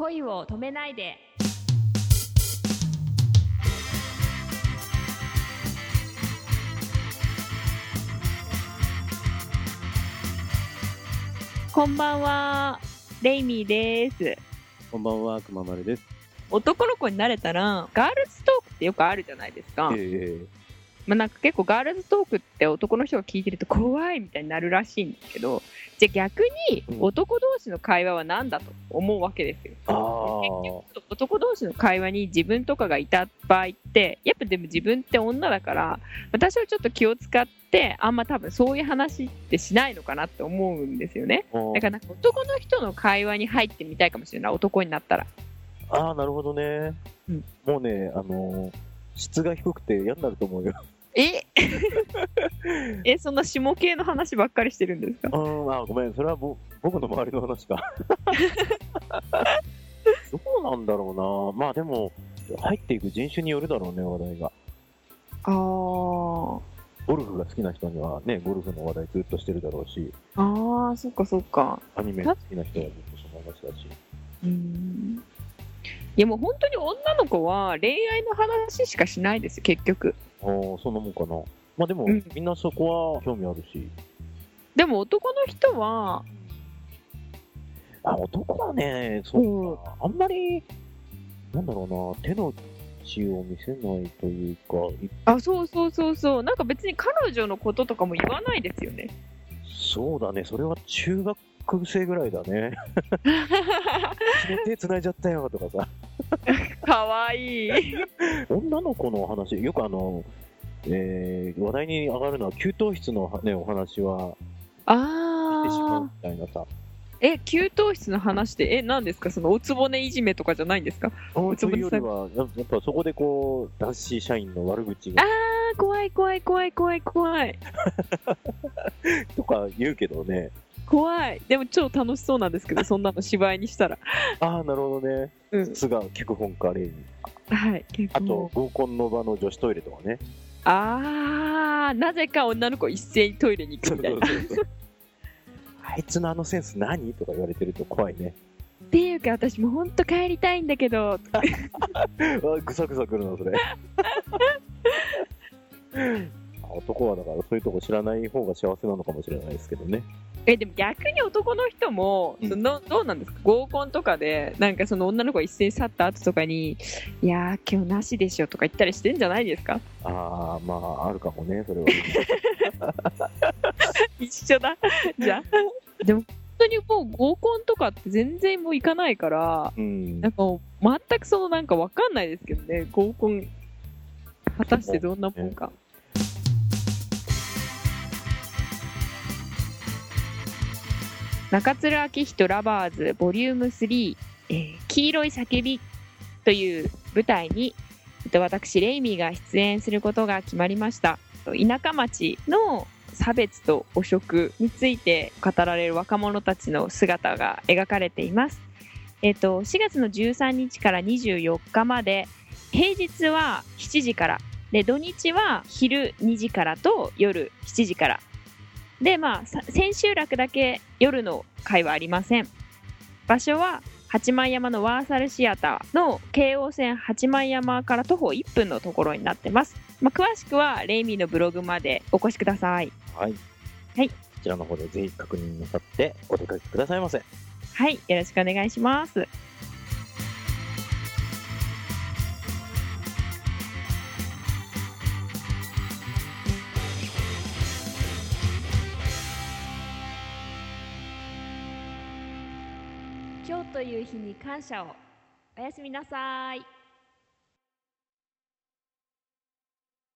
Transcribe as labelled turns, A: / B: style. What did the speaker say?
A: 恋を止めないで。こんばんはレイミーです。
B: こんばんは、くままるです。
A: 男の子になれたらガールズトークってよくあるじゃないですか、
B: え
A: まあ、なんか結構ガールズトークって男の人が聞いてると怖いみたいになるらしいんですけどじゃあ逆に
B: うん
A: 男同士の会話は何だと思うわけですよ。
B: ああ、
A: 男同士の会話に自分とかがいた場合ってやっぱでも自分って女だから私はちょっと気を使ってあんま多分そういう話ってしないのかなって思うんですよねだからなんか男の人の会話に入ってみたいかもしれない男になったら
B: ああ、なるほどね。
A: うん
B: もうね、あのー質が低くて嫌になると思うよ。
A: ええそんな下系の話ばっかりしてるんですか？
B: うん、あーごめん、それはぼ僕の周りの話か。どうなんだろうな。まあでも、入っていく人種によるだろうね、話題が。
A: あー
B: ゴルフが好きな人にはね、ゴルフの話題ずっとしてるだろうし、
A: あーそっかそっか
B: アニメ好きな人はずっとその話だし。
A: うんいやもう本当に女の子は恋愛の話しかしないですよ結局
B: ああ、そんなもんかな。まあでも、
A: うん。
B: みんなそこは興味あるし。
A: でも男の人は
B: あ、男はね、そうか、あんまり、なんだろうな、手の血を見せないというか、い
A: あそうそうそうそう。なんか別に彼女のこととかも言わないですよね。
B: そうだね、それは中学生ぐらいだね。手繋いじゃったよとかさ、
A: かわいい。
B: 女の子の話、よくあの、えー話題に上がるのは、給湯室の、ね、お話はしてしまう
A: あ
B: みたいなさ、
A: ー。え給湯室の話ってえ何ですか？そのおつぼねいじめとかじゃないんですか？
B: そう
A: つぼね
B: よりは、ややっぱそこでこう、男子社員の悪口が。
A: あー怖い怖い怖い怖い怖い。
B: とか言うけどね、
A: 怖いでも超楽しそうなんですけどそんなの芝居にしたら
B: ああ、なるほどね、
A: うん
B: さすが脚本家例に。
A: はい結
B: あ
A: 構
B: と、合コンの場の女子トイレとかね。
A: あーなぜか女の子一斉にトイレに行くみたいな
B: あいつのあのセンス何？とか言われてると怖いね。
A: っていうか私もうほんと帰りたいんだけど
B: あぐさぐさくるな、それ。男はだからそういうとこ知らない方が幸せなのかもしれないですけどね。
A: えでも逆に男の人も、
B: うん
A: そのどうなんですか？合コンとかでなんかその女の子が一斉に去った後とかに「いやー今日なしでしょ」とか言ったりしてんじゃないですか？
B: ああ、まあ、あるかもね、それは。
A: 一緒だじゃあでも本当にもう合コンとかって全然もう行かないから
B: うん
A: なん。か全くそのなんかわかんないですけどね合コン果たしてどんなもんか。中津明人ラバーズボリューム3、えー黄色い叫びという舞台に、えっと、私レイミーが出演することが決まりました。田舎町の差別と汚職について語られる若者たちの姿が描かれています、えっと、4月の13日から24日まで平日は7時からで土日は昼2時からと夜7時からでまあさ千秋楽だけ夜の会はありません。場所は八幡山のワーサルシアターの京王線八幡山から徒歩1分のところになってます、まあ、詳しくはレイミーのブログまでお越しください。
B: はい。
A: はい。
B: こちらの方でぜひ確認なさってお出かけくださいませ。
A: はい。よろしくお願いします今日という日に感謝を。おやすみなさい。